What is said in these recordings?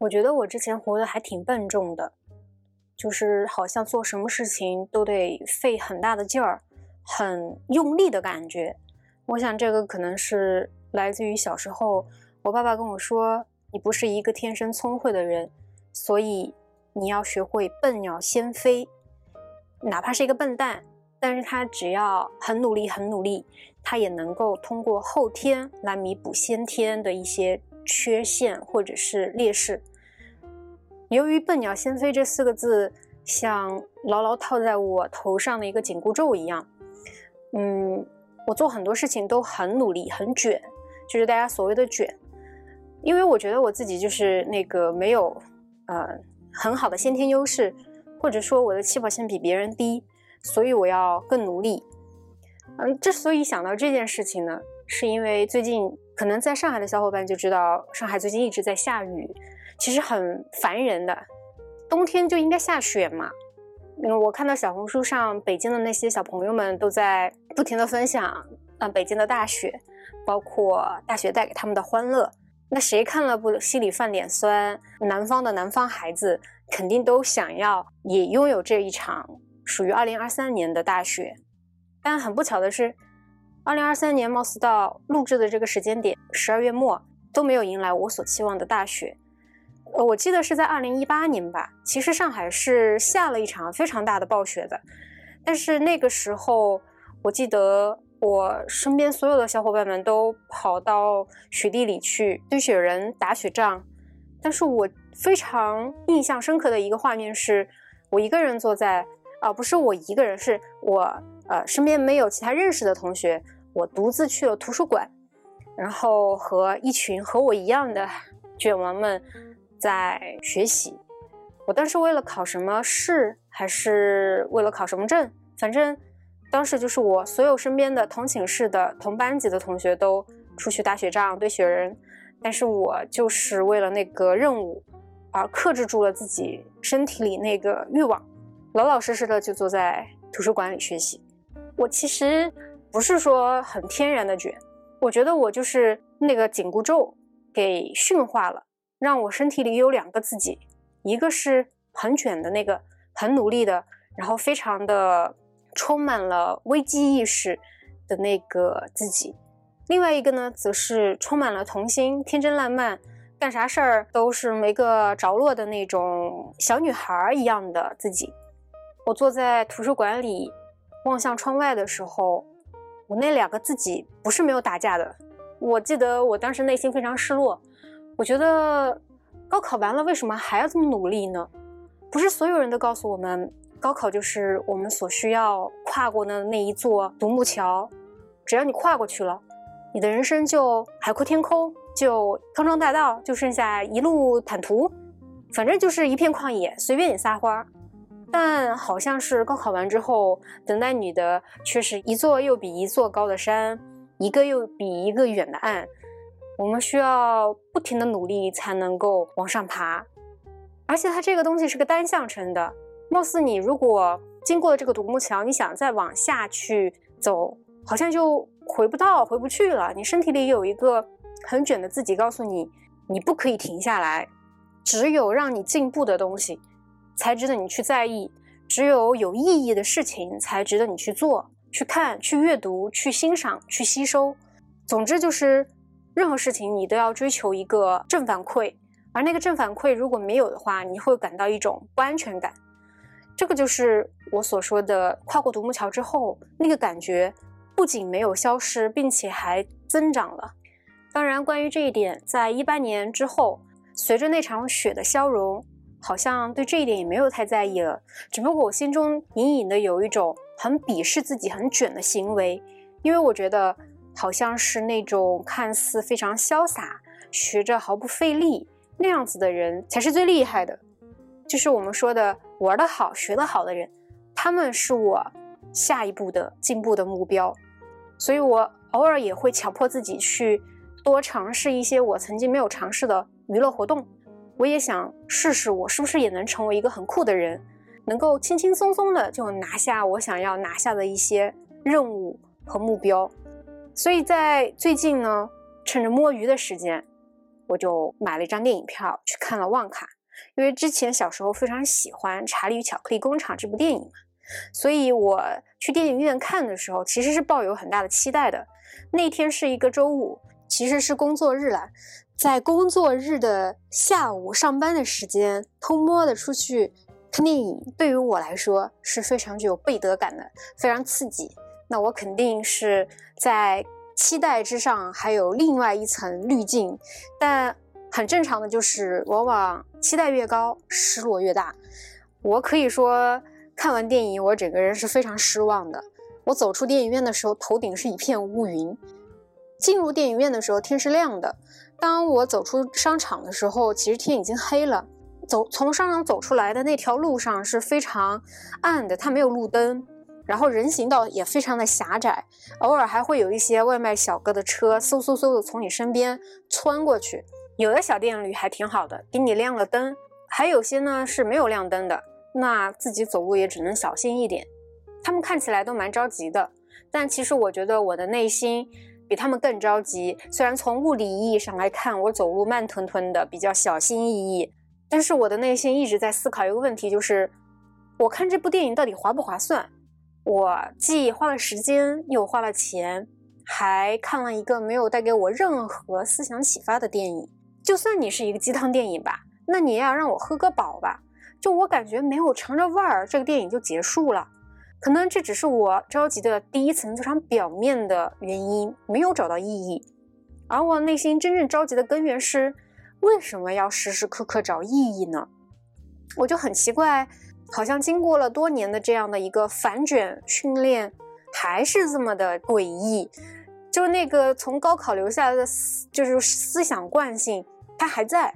我觉得我之前活得还挺笨重的，就是好像做什么事情都得费很大的劲儿，很用力的感觉。我想这个可能是来自于小时候，我爸爸跟我说：“你不是一个天生聪慧的人，所以你要学会笨鸟先飞。哪怕是一个笨蛋，但是他只要很努力、很努力，他也能够通过后天来弥补先天的一些缺陷或者是劣势。”由于“笨鸟先飞”这四个字像牢牢套在我头上的一个紧箍咒一样，嗯。我做很多事情都很努力，很卷，就是大家所谓的卷。因为我觉得我自己就是那个没有呃很好的先天优势，或者说我的起跑线比别人低，所以我要更努力。嗯，之所以想到这件事情呢，是因为最近可能在上海的小伙伴就知道，上海最近一直在下雨，其实很烦人的。冬天就应该下雪嘛。嗯，我看到小红书上北京的那些小朋友们都在不停的分享，嗯，北京的大雪，包括大雪带给他们的欢乐。那谁看了不心里泛点酸？南方的南方孩子肯定都想要也拥有这一场属于2023年的大雪。但很不巧的是，2023年貌似到录制的这个时间点，十二月末都没有迎来我所期望的大雪。呃，我记得是在二零一八年吧。其实上海是下了一场非常大的暴雪的，但是那个时候，我记得我身边所有的小伙伴们都跑到雪地里去堆雪人、打雪仗。但是我非常印象深刻的一个画面是，我一个人坐在，啊，不是我一个人，是我呃身边没有其他认识的同学，我独自去了图书馆，然后和一群和我一样的卷王们。在学习，我当时为了考什么试，还是为了考什么证？反正当时就是我所有身边的同寝室的、同班级的同学都出去打雪仗、堆雪人，但是我就是为了那个任务而克制住了自己身体里那个欲望，老老实实的就坐在图书馆里学习。我其实不是说很天然的卷，我觉得我就是那个紧箍咒给驯化了。让我身体里有两个自己，一个是很卷的那个，很努力的，然后非常的充满了危机意识的那个自己；另外一个呢，则是充满了童心、天真烂漫，干啥事儿都是没个着落的那种小女孩一样的自己。我坐在图书馆里，望向窗外的时候，我那两个自己不是没有打架的。我记得我当时内心非常失落。我觉得高考完了，为什么还要这么努力呢？不是所有人都告诉我们，高考就是我们所需要跨过的那一座独木桥，只要你跨过去了，你的人生就海阔天空，就康庄大道，就剩下一路坦途，反正就是一片旷野，随便你撒欢儿。但好像是高考完之后，等待你的却是一座又比一座高的山，一个又比一个远的岸。我们需要不停的努力才能够往上爬，而且它这个东西是个单向程的。貌似你如果经过了这个独木桥，你想再往下去走，好像就回不到、回不去了。你身体里有一个很卷的自己告诉你，你不可以停下来。只有让你进步的东西，才值得你去在意；只有有意义的事情，才值得你去做、去看、去阅读、去欣赏、去吸收。总之就是。任何事情你都要追求一个正反馈，而那个正反馈如果没有的话，你会感到一种不安全感。这个就是我所说的跨过独木桥之后那个感觉，不仅没有消失，并且还增长了。当然，关于这一点，在一八年之后，随着那场雪的消融，好像对这一点也没有太在意了。只不过我心中隐隐的有一种很鄙视自己很卷的行为，因为我觉得。好像是那种看似非常潇洒、学着毫不费力那样子的人才是最厉害的，就是我们说的玩得好、学得好的人，他们是我下一步的进步的目标。所以我偶尔也会强迫自己去多尝试一些我曾经没有尝试的娱乐活动。我也想试试，我是不是也能成为一个很酷的人，能够轻轻松松的就拿下我想要拿下的一些任务和目标。所以在最近呢，趁着摸鱼的时间，我就买了一张电影票去看了《旺卡》，因为之前小时候非常喜欢《查理与巧克力工厂》这部电影嘛，所以我去电影院看的时候其实是抱有很大的期待的。那天是一个周五，其实是工作日了，在工作日的下午上班的时间，偷摸的出去看电影，对于我来说是非常具有背德感的，非常刺激。那我肯定是在。期待之上还有另外一层滤镜，但很正常的就是，往往期待越高，失落越大。我可以说，看完电影，我整个人是非常失望的。我走出电影院的时候，头顶是一片乌云；进入电影院的时候，天是亮的。当我走出商场的时候，其实天已经黑了。走从商场走出来的那条路上是非常暗的，它没有路灯。然后人行道也非常的狭窄，偶尔还会有一些外卖小哥的车嗖嗖嗖的从你身边穿过去。有的小店里还挺好的，给你亮了灯；还有些呢是没有亮灯的，那自己走路也只能小心一点。他们看起来都蛮着急的，但其实我觉得我的内心比他们更着急。虽然从物理意义上来看，我走路慢吞吞的，比较小心翼翼，但是我的内心一直在思考一个问题，就是我看这部电影到底划不划算？我既花了时间，又花了钱，还看了一个没有带给我任何思想启发的电影。就算你是一个鸡汤电影吧，那你也要让我喝个饱吧。就我感觉没有尝着味儿，这个电影就结束了。可能这只是我着急的第一层非常表面的原因，没有找到意义。而我内心真正着急的根源是，为什么要时时刻刻找意义呢？我就很奇怪。好像经过了多年的这样的一个反卷训练，还是这么的诡异。就那个从高考留下来的思，就是思想惯性，它还在。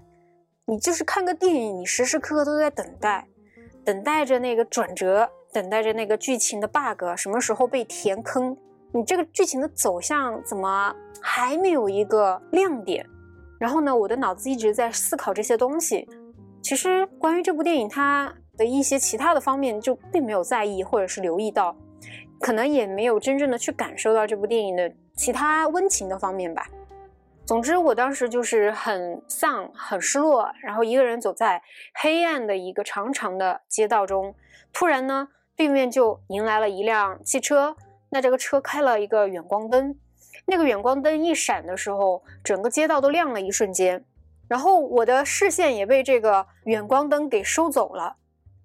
你就是看个电影，你时时刻刻都在等待，等待着那个转折，等待着那个剧情的 bug 什么时候被填坑。你这个剧情的走向怎么还没有一个亮点？然后呢，我的脑子一直在思考这些东西。其实关于这部电影，它。的一些其他的方面就并没有在意，或者是留意到，可能也没有真正的去感受到这部电影的其他温情的方面吧。总之，我当时就是很丧、很失落，然后一个人走在黑暗的一个长长的街道中，突然呢，对面就迎来了一辆汽车。那这个车开了一个远光灯，那个远光灯一闪的时候，整个街道都亮了一瞬间，然后我的视线也被这个远光灯给收走了。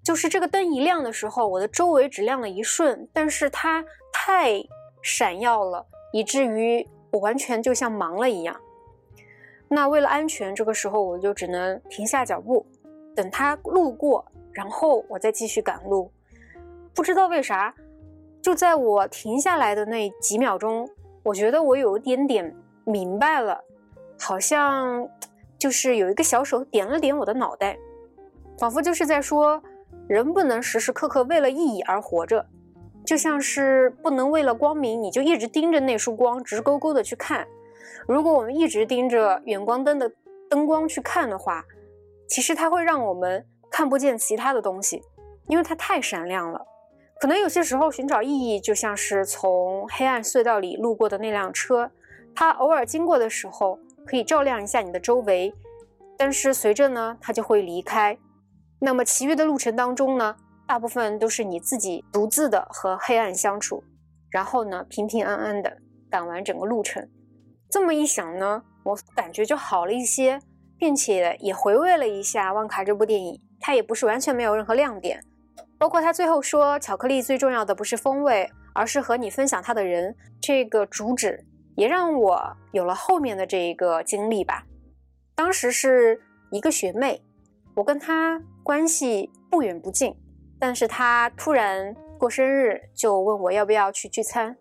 就是这个灯一亮的时候，我的周围只亮了一瞬，但是它太闪耀了，以至于我完全就像盲了一样。那为了安全，这个时候我就只能停下脚步，等他路过，然后我再继续赶路。不知道为啥，就在我停下来的那几秒钟，我觉得我有一点点明白了，好像就是有一个小手点了点我的脑袋，仿佛就是在说。人不能时时刻刻为了意义而活着，就像是不能为了光明你就一直盯着那束光直勾勾的去看。如果我们一直盯着远光灯的灯光去看的话，其实它会让我们看不见其他的东西，因为它太闪亮了。可能有些时候寻找意义就像是从黑暗隧道里路过的那辆车，它偶尔经过的时候可以照亮一下你的周围，但是随着呢，它就会离开。那么其余的路程当中呢，大部分都是你自己独自的和黑暗相处，然后呢平平安安的赶完整个路程。这么一想呢，我感觉就好了一些，并且也回味了一下《旺卡》这部电影，它也不是完全没有任何亮点，包括他最后说巧克力最重要的不是风味，而是和你分享它的人这个主旨，也让我有了后面的这一个经历吧。当时是一个学妹。我跟她关系不远不近，但是她突然过生日，就问我要不要去聚餐。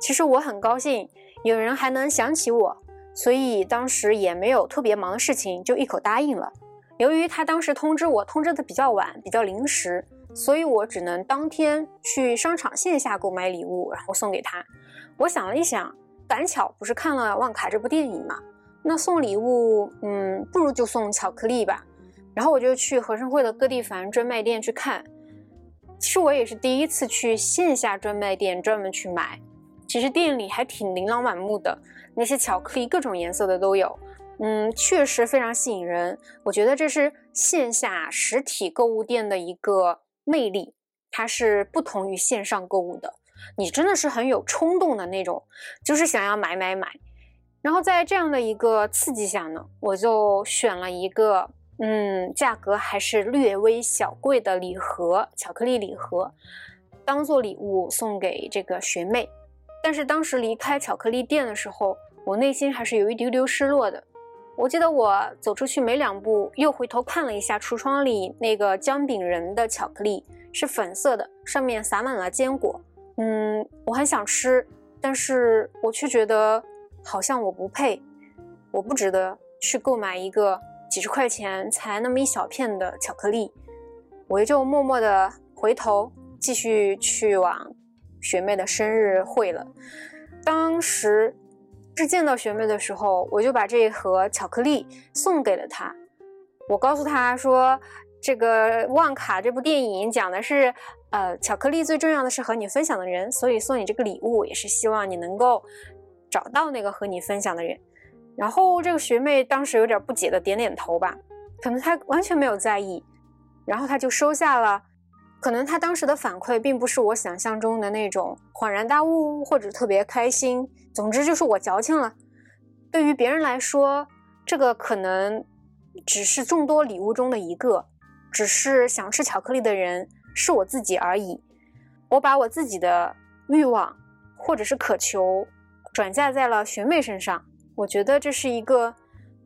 其实我很高兴，有人还能想起我，所以当时也没有特别忙的事情，就一口答应了。由于她当时通知我通知的比较晚，比较临时，所以我只能当天去商场线下购买礼物，然后送给他。我想了一想，赶巧不是看了《旺卡》这部电影嘛，那送礼物，嗯，不如就送巧克力吧。然后我就去和生汇的各地凡专卖店去看，其实我也是第一次去线下专卖店专门去买。其实店里还挺琳琅满目的，那些巧克力各种颜色的都有，嗯，确实非常吸引人。我觉得这是线下实体购物店的一个魅力，它是不同于线上购物的。你真的是很有冲动的那种，就是想要买买买。然后在这样的一个刺激下呢，我就选了一个，嗯，价格还是略微小贵的礼盒，巧克力礼盒，当做礼物送给这个学妹。但是当时离开巧克力店的时候，我内心还是有一丢丢失落的。我记得我走出去没两步，又回头看了一下橱窗里那个姜饼人的巧克力，是粉色的，上面撒满了坚果。嗯，我很想吃，但是我却觉得好像我不配，我不值得去购买一个几十块钱才那么一小片的巧克力。我就默默的回头，继续去往学妹的生日会了。当时是见到学妹的时候，我就把这一盒巧克力送给了她。我告诉她说。这个《旺卡》这部电影讲的是，呃，巧克力最重要的是和你分享的人，所以送你这个礼物也是希望你能够找到那个和你分享的人。然后这个学妹当时有点不解的点点头吧，可能她完全没有在意，然后她就收下了。可能他当时的反馈并不是我想象中的那种恍然大悟或者特别开心，总之就是我矫情了。对于别人来说，这个可能只是众多礼物中的一个。只是想吃巧克力的人是我自己而已。我把我自己的欲望或者是渴求转嫁在了学妹身上，我觉得这是一个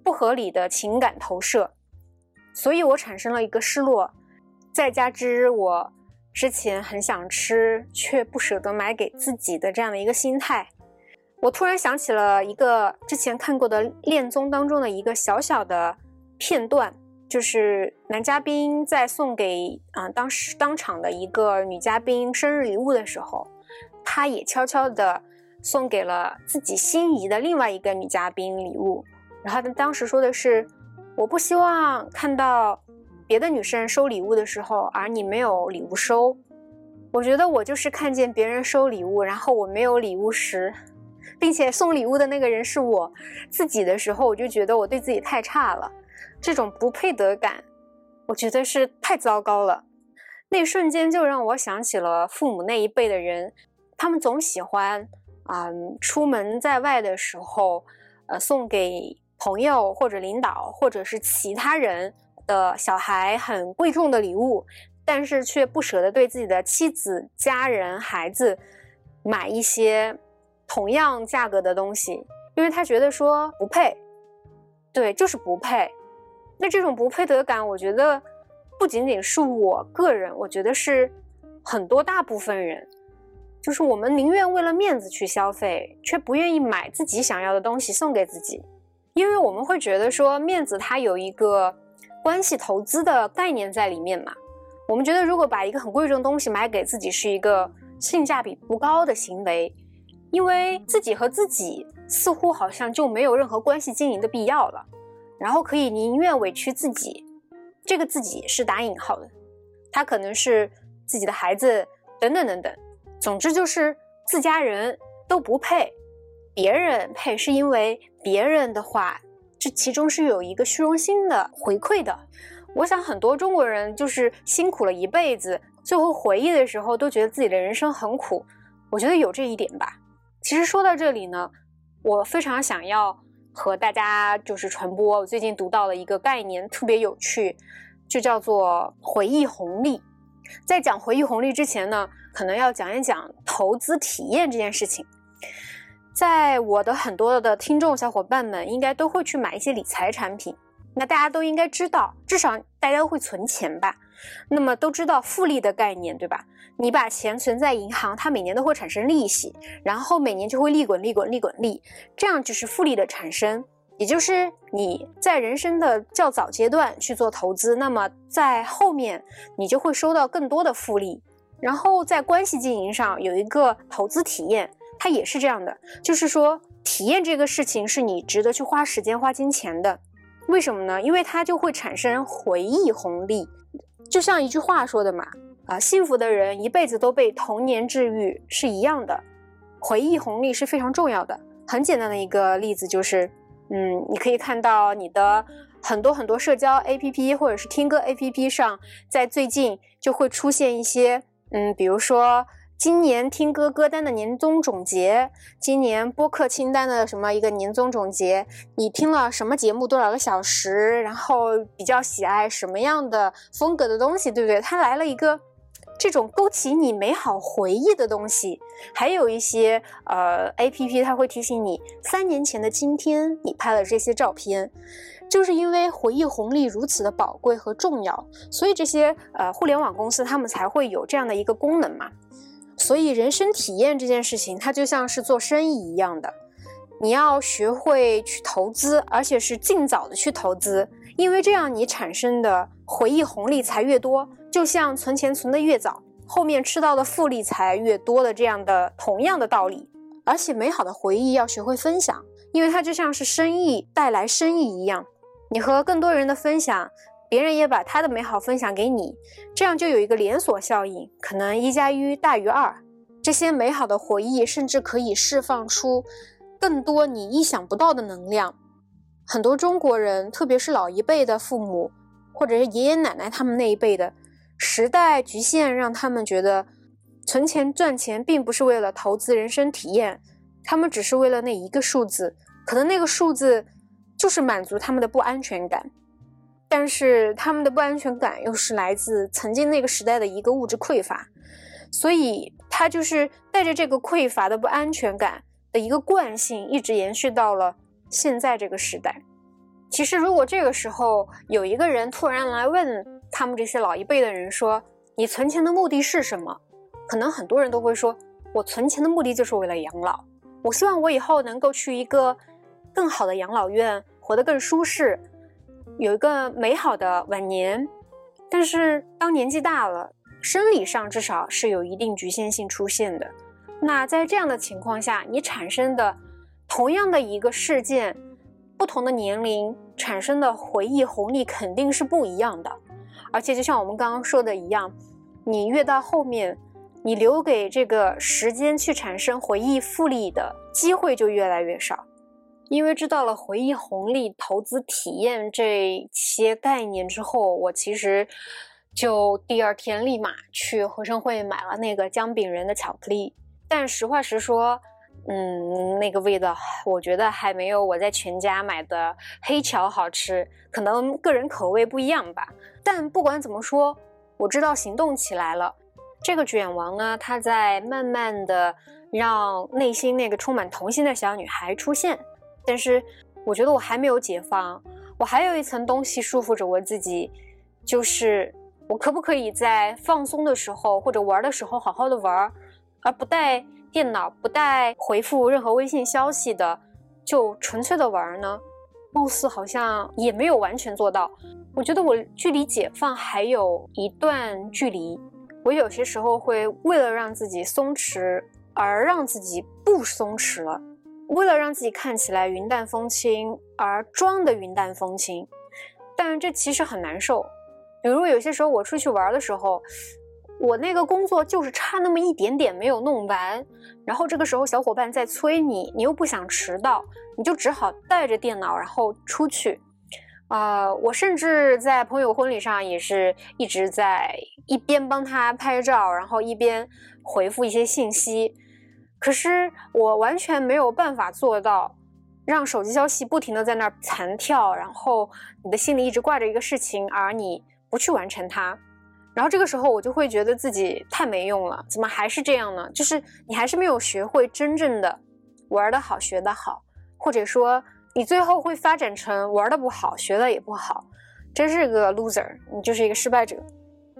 不合理的情感投射，所以我产生了一个失落。再加之我之前很想吃却不舍得买给自己的这样的一个心态，我突然想起了一个之前看过的恋综当中的一个小小的片段。就是男嘉宾在送给啊当时当场的一个女嘉宾生日礼物的时候，他也悄悄的送给了自己心仪的另外一个女嘉宾礼物。然后他当时说的是：“我不希望看到别的女生收礼物的时候，而你没有礼物收。”我觉得我就是看见别人收礼物，然后我没有礼物时，并且送礼物的那个人是我自己的时候，我就觉得我对自己太差了。这种不配得感，我觉得是太糟糕了。那瞬间就让我想起了父母那一辈的人，他们总喜欢啊，出门在外的时候，呃，送给朋友或者领导或者是其他人的小孩很贵重的礼物，但是却不舍得对自己的妻子、家人、孩子买一些同样价格的东西，因为他觉得说不配，对，就是不配。那这种不配得感，我觉得不仅仅是我个人，我觉得是很多大部分人，就是我们宁愿为了面子去消费，却不愿意买自己想要的东西送给自己，因为我们会觉得说面子它有一个关系投资的概念在里面嘛。我们觉得如果把一个很贵重的东西买给自己，是一个性价比不高的行为，因为自己和自己似乎好像就没有任何关系经营的必要了。然后可以宁愿委屈自己，这个自己是打引号的，他可能是自己的孩子等等等等，总之就是自家人都不配，别人配是因为别人的话，这其中是有一个虚荣心的回馈的。我想很多中国人就是辛苦了一辈子，最后回忆的时候都觉得自己的人生很苦，我觉得有这一点吧。其实说到这里呢，我非常想要。和大家就是传播，我最近读到了一个概念，特别有趣，就叫做回忆红利。在讲回忆红利之前呢，可能要讲一讲投资体验这件事情。在我的很多的听众小伙伴们，应该都会去买一些理财产品。那大家都应该知道，至少大家都会存钱吧？那么都知道复利的概念，对吧？你把钱存在银行，它每年都会产生利息，然后每年就会利滚利滚利滚利，这样就是复利的产生。也就是你在人生的较早阶段去做投资，那么在后面你就会收到更多的复利。然后在关系经营上有一个投资体验，它也是这样的，就是说体验这个事情是你值得去花时间花金钱的。为什么呢？因为它就会产生回忆红利，就像一句话说的嘛。啊，幸福的人一辈子都被童年治愈是一样的，回忆红利是非常重要的。很简单的一个例子就是，嗯，你可以看到你的很多很多社交 APP 或者是听歌 APP 上，在最近就会出现一些，嗯，比如说。今年听歌歌单的年终总结，今年播客清单的什么一个年终总结？你听了什么节目多少个小时？然后比较喜爱什么样的风格的东西，对不对？它来了一个这种勾起你美好回忆的东西，还有一些呃 A P P，它会提醒你三年前的今天你拍了这些照片，就是因为回忆红利如此的宝贵和重要，所以这些呃互联网公司他们才会有这样的一个功能嘛。所以，人生体验这件事情，它就像是做生意一样的，你要学会去投资，而且是尽早的去投资，因为这样你产生的回忆红利才越多。就像存钱存的越早，后面吃到的复利才越多的这样的同样的道理。而且，美好的回忆要学会分享，因为它就像是生意带来生意一样，你和更多人的分享。别人也把他的美好分享给你，这样就有一个连锁效应，可能一加一大于二。这些美好的回忆甚至可以释放出更多你意想不到的能量。很多中国人，特别是老一辈的父母，或者是爷爷奶奶他们那一辈的，时代局限让他们觉得存钱赚钱并不是为了投资人生体验，他们只是为了那一个数字，可能那个数字就是满足他们的不安全感。但是他们的不安全感又是来自曾经那个时代的一个物质匮乏，所以他就是带着这个匮乏的不安全感的一个惯性，一直延续到了现在这个时代。其实，如果这个时候有一个人突然来问他们这些老一辈的人说：“你存钱的目的是什么？”可能很多人都会说：“我存钱的目的就是为了养老，我希望我以后能够去一个更好的养老院，活得更舒适。”有一个美好的晚年，但是当年纪大了，生理上至少是有一定局限性出现的。那在这样的情况下，你产生的同样的一个事件，不同的年龄产生的回忆红利肯定是不一样的。而且就像我们刚刚说的一样，你越到后面，你留给这个时间去产生回忆复利的机会就越来越少。因为知道了回忆红利、投资体验这些概念之后，我其实就第二天立马去合生汇买了那个姜饼人的巧克力。但实话实说，嗯，那个味道我觉得还没有我在全家买的黑巧好吃，可能个人口味不一样吧。但不管怎么说，我知道行动起来了。这个卷王呢，他在慢慢的让内心那个充满童心的小女孩出现。但是，我觉得我还没有解放，我还有一层东西束缚着我自己，就是我可不可以在放松的时候或者玩的时候好好的玩，而不带电脑、不带回复任何微信消息的，就纯粹的玩呢？貌似好像也没有完全做到。我觉得我距离解放还有一段距离。我有些时候会为了让自己松弛而让自己不松弛了。为了让自己看起来云淡风轻而装的云淡风轻，但这其实很难受。比如有些时候我出去玩的时候，我那个工作就是差那么一点点没有弄完，然后这个时候小伙伴在催你，你又不想迟到，你就只好带着电脑然后出去。啊，我甚至在朋友婚礼上也是一直在一边帮他拍照，然后一边回复一些信息。可是我完全没有办法做到，让手机消息不停的在那儿弹跳，然后你的心里一直挂着一个事情，而你不去完成它，然后这个时候我就会觉得自己太没用了，怎么还是这样呢？就是你还是没有学会真正的玩的好，学的好，或者说你最后会发展成玩的不好，学的也不好，真是个 loser，你就是一个失败者。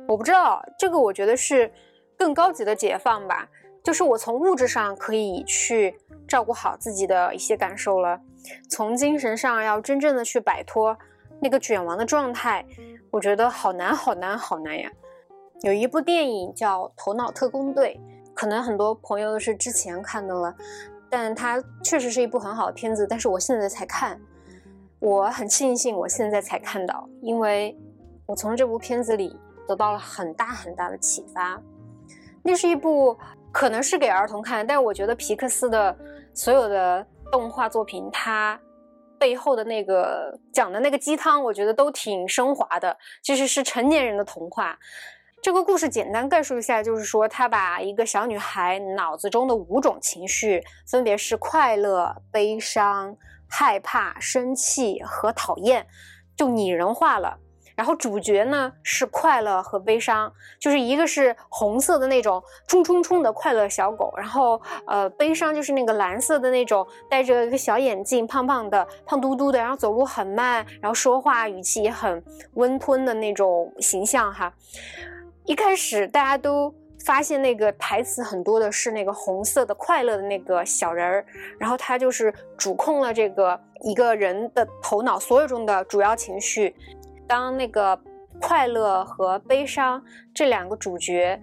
我不知道这个，我觉得是更高级的解放吧。就是我从物质上可以去照顾好自己的一些感受了，从精神上要真正的去摆脱那个卷王的状态，我觉得好难好难好难呀。有一部电影叫《头脑特工队》，可能很多朋友是之前看的了，但它确实是一部很好的片子。但是我现在才看，我很庆幸我现在才看到，因为我从这部片子里得到了很大很大的启发。那是一部。可能是给儿童看，但我觉得皮克斯的所有的动画作品，它背后的那个讲的那个鸡汤，我觉得都挺升华的，其实是成年人的童话。这个故事简单概述一下，就是说他把一个小女孩脑子中的五种情绪，分别是快乐、悲伤、害怕、生气和讨厌，就拟人化了。然后主角呢是快乐和悲伤，就是一个是红色的那种冲冲冲的快乐小狗，然后呃悲伤就是那个蓝色的那种戴着一个小眼镜、胖胖的、胖嘟嘟的，然后走路很慢，然后说话语气也很温吞的那种形象哈。一开始大家都发现那个台词很多的是那个红色的快乐的那个小人儿，然后他就是主控了这个一个人的头脑所有中的主要情绪。当那个快乐和悲伤这两个主角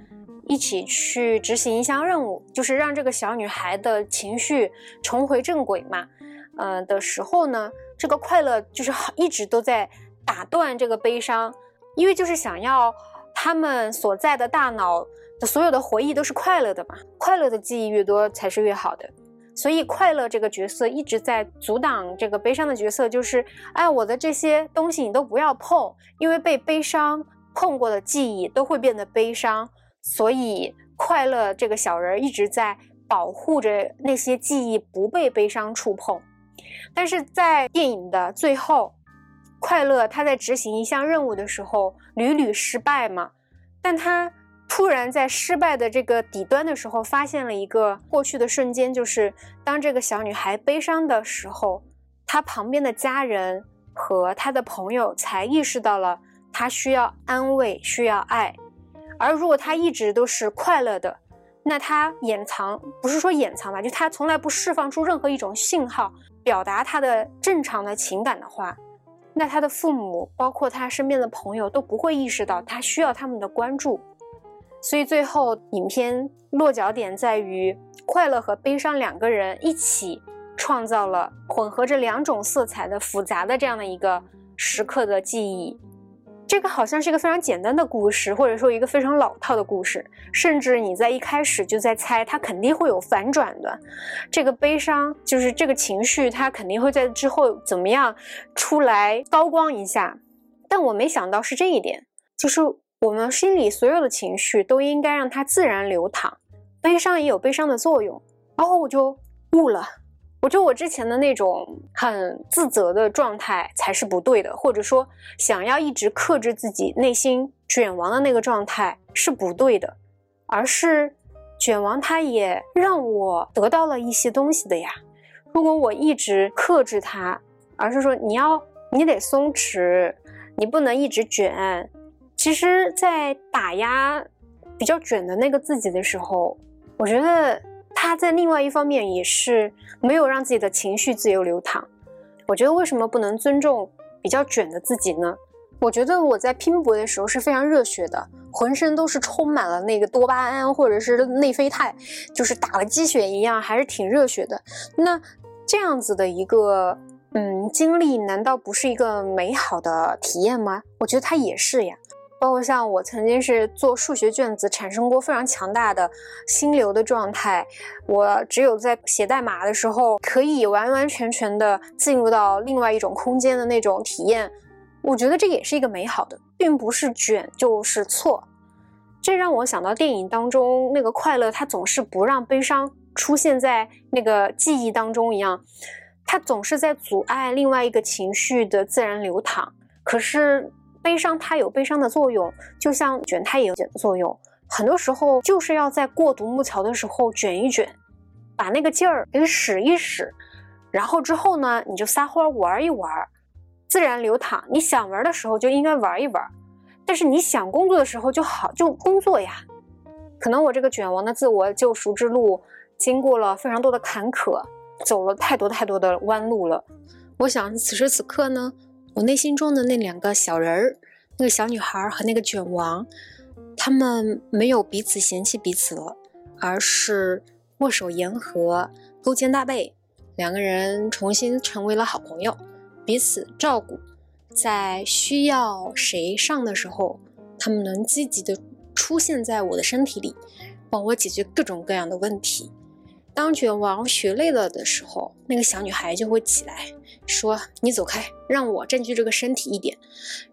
一起去执行一项任务，就是让这个小女孩的情绪重回正轨嘛，嗯的时候呢，这个快乐就是一直都在打断这个悲伤，因为就是想要他们所在的大脑的所有的回忆都是快乐的嘛，快乐的记忆越多才是越好的。所以，快乐这个角色一直在阻挡这个悲伤的角色，就是，哎，我的这些东西你都不要碰，因为被悲伤碰过的记忆都会变得悲伤。所以，快乐这个小人一直在保护着那些记忆不被悲伤触碰。但是在电影的最后，快乐他在执行一项任务的时候屡屡失败嘛，但他。突然在失败的这个底端的时候，发现了一个过去的瞬间，就是当这个小女孩悲伤的时候，她旁边的家人和她的朋友才意识到了她需要安慰，需要爱。而如果她一直都是快乐的，那她掩藏不是说掩藏吧，就她从来不释放出任何一种信号，表达她的正常的情感的话，那她的父母，包括她身边的朋友都不会意识到她需要他们的关注。所以最后，影片落脚点在于快乐和悲伤两个人一起创造了混合着两种色彩的复杂的这样的一个时刻的记忆。这个好像是一个非常简单的故事，或者说一个非常老套的故事，甚至你在一开始就在猜它肯定会有反转的。这个悲伤就是这个情绪，它肯定会在之后怎么样出来高光一下。但我没想到是这一点，就是。我们心里所有的情绪都应该让它自然流淌，悲伤也有悲伤的作用。然后我就悟了，我觉得我之前的那种很自责的状态才是不对的，或者说想要一直克制自己内心卷王的那个状态是不对的，而是卷王它也让我得到了一些东西的呀。如果我一直克制它，而是说你要你得松弛，你不能一直卷。其实，在打压比较卷的那个自己的时候，我觉得他在另外一方面也是没有让自己的情绪自由流淌。我觉得为什么不能尊重比较卷的自己呢？我觉得我在拼搏的时候是非常热血的，浑身都是充满了那个多巴胺或者是内啡肽，就是打了鸡血一样，还是挺热血的。那这样子的一个嗯经历，难道不是一个美好的体验吗？我觉得它也是呀。包括像我曾经是做数学卷子，产生过非常强大的心流的状态。我只有在写代码的时候，可以完完全全的进入到另外一种空间的那种体验。我觉得这也是一个美好的，并不是卷就是错。这让我想到电影当中那个快乐，它总是不让悲伤出现在那个记忆当中一样，它总是在阻碍另外一个情绪的自然流淌。可是。悲伤它有悲伤的作用，就像卷它也有卷的作用。很多时候就是要在过独木桥的时候卷一卷，把那个劲儿给使一使，然后之后呢，你就撒欢玩一玩，自然流淌。你想玩的时候就应该玩一玩，但是你想工作的时候就好就工作呀。可能我这个卷王的自我救赎之路，经过了非常多的坎坷，走了太多太多的弯路了。我想此时此刻呢。我内心中的那两个小人儿，那个小女孩和那个卷王，他们没有彼此嫌弃彼此了，而是握手言和，勾肩搭背，两个人重新成为了好朋友，彼此照顾，在需要谁上的时候，他们能积极的出现在我的身体里，帮我解决各种各样的问题。当卷王学累了的时候，那个小女孩就会起来说：“你走开，让我占据这个身体一点。”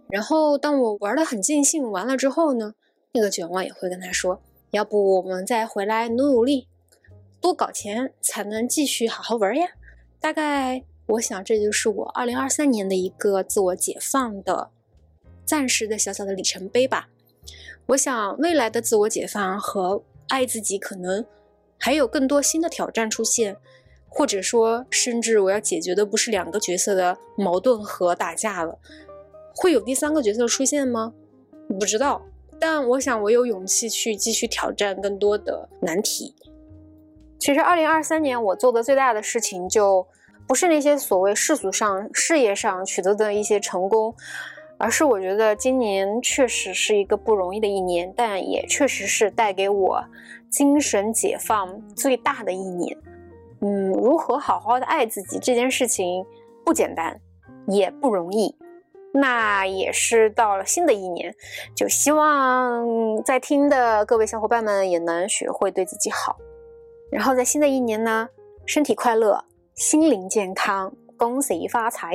然后当我玩的很尽兴完了之后呢，那个卷王也会跟他说：“要不我们再回来努努力，多搞钱才能继续好好玩呀。”大概我想这就是我二零二三年的一个自我解放的暂时的小小的里程碑吧。我想未来的自我解放和爱自己可能。还有更多新的挑战出现，或者说，甚至我要解决的不是两个角色的矛盾和打架了，会有第三个角色出现吗？不知道，但我想我有勇气去继续挑战更多的难题。其实，二零二三年我做的最大的事情，就不是那些所谓世俗上事业上取得的一些成功。而是我觉得今年确实是一个不容易的一年，但也确实是带给我精神解放最大的一年。嗯，如何好好的爱自己这件事情不简单，也不容易。那也是到了新的一年，就希望在听的各位小伙伴们也能学会对自己好。然后在新的一年呢，身体快乐，心灵健康，恭喜发财。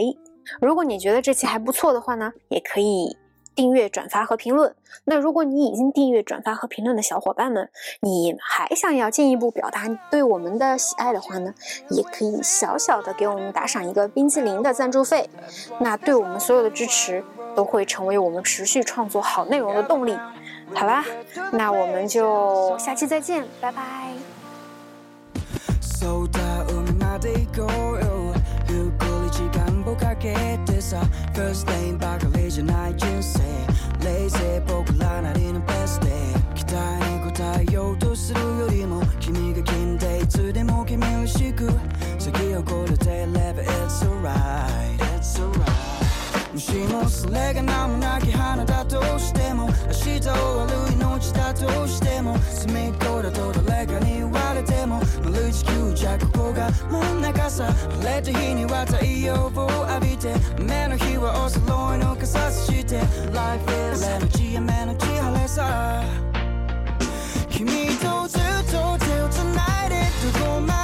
如果你觉得这期还不错的话呢，也可以订阅、转发和评论。那如果你已经订阅、转发和评论的小伙伴们，你还想要进一步表达对我们的喜爱的话呢，也可以小小的给我们打赏一个冰淇淋的赞助费。那对我们所有的支持都会成为我们持续创作好内容的动力。好啦，那我们就下期再见，拜拜。かけてさ First name ばかり じゃない人生冷静僕らなりのベストで期待に応えようとするよりも君が君でいつでも君らしく次を越えてれば It's alright It's alright. もしもそれが何もなき花だとしても明日を悪い命だとしても隅っこだと誰かに言われても丸地球じゃここが真ん中さ晴れた日には太陽を浴びて雨の日はお揃いの傘さして Life is 俺の地雨の地晴れさ君とずっと手を繋いでどこまで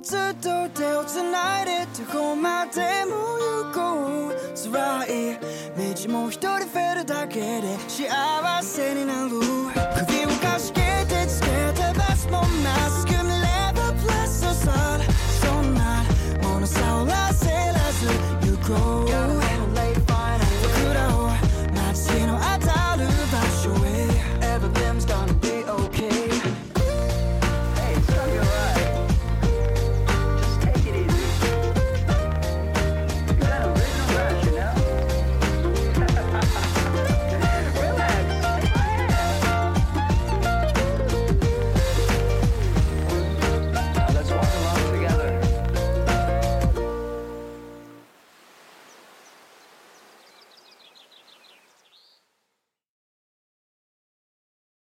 ずっと手をつないでどこまでも行こう。辛い道も一人増えるだけで幸せになる。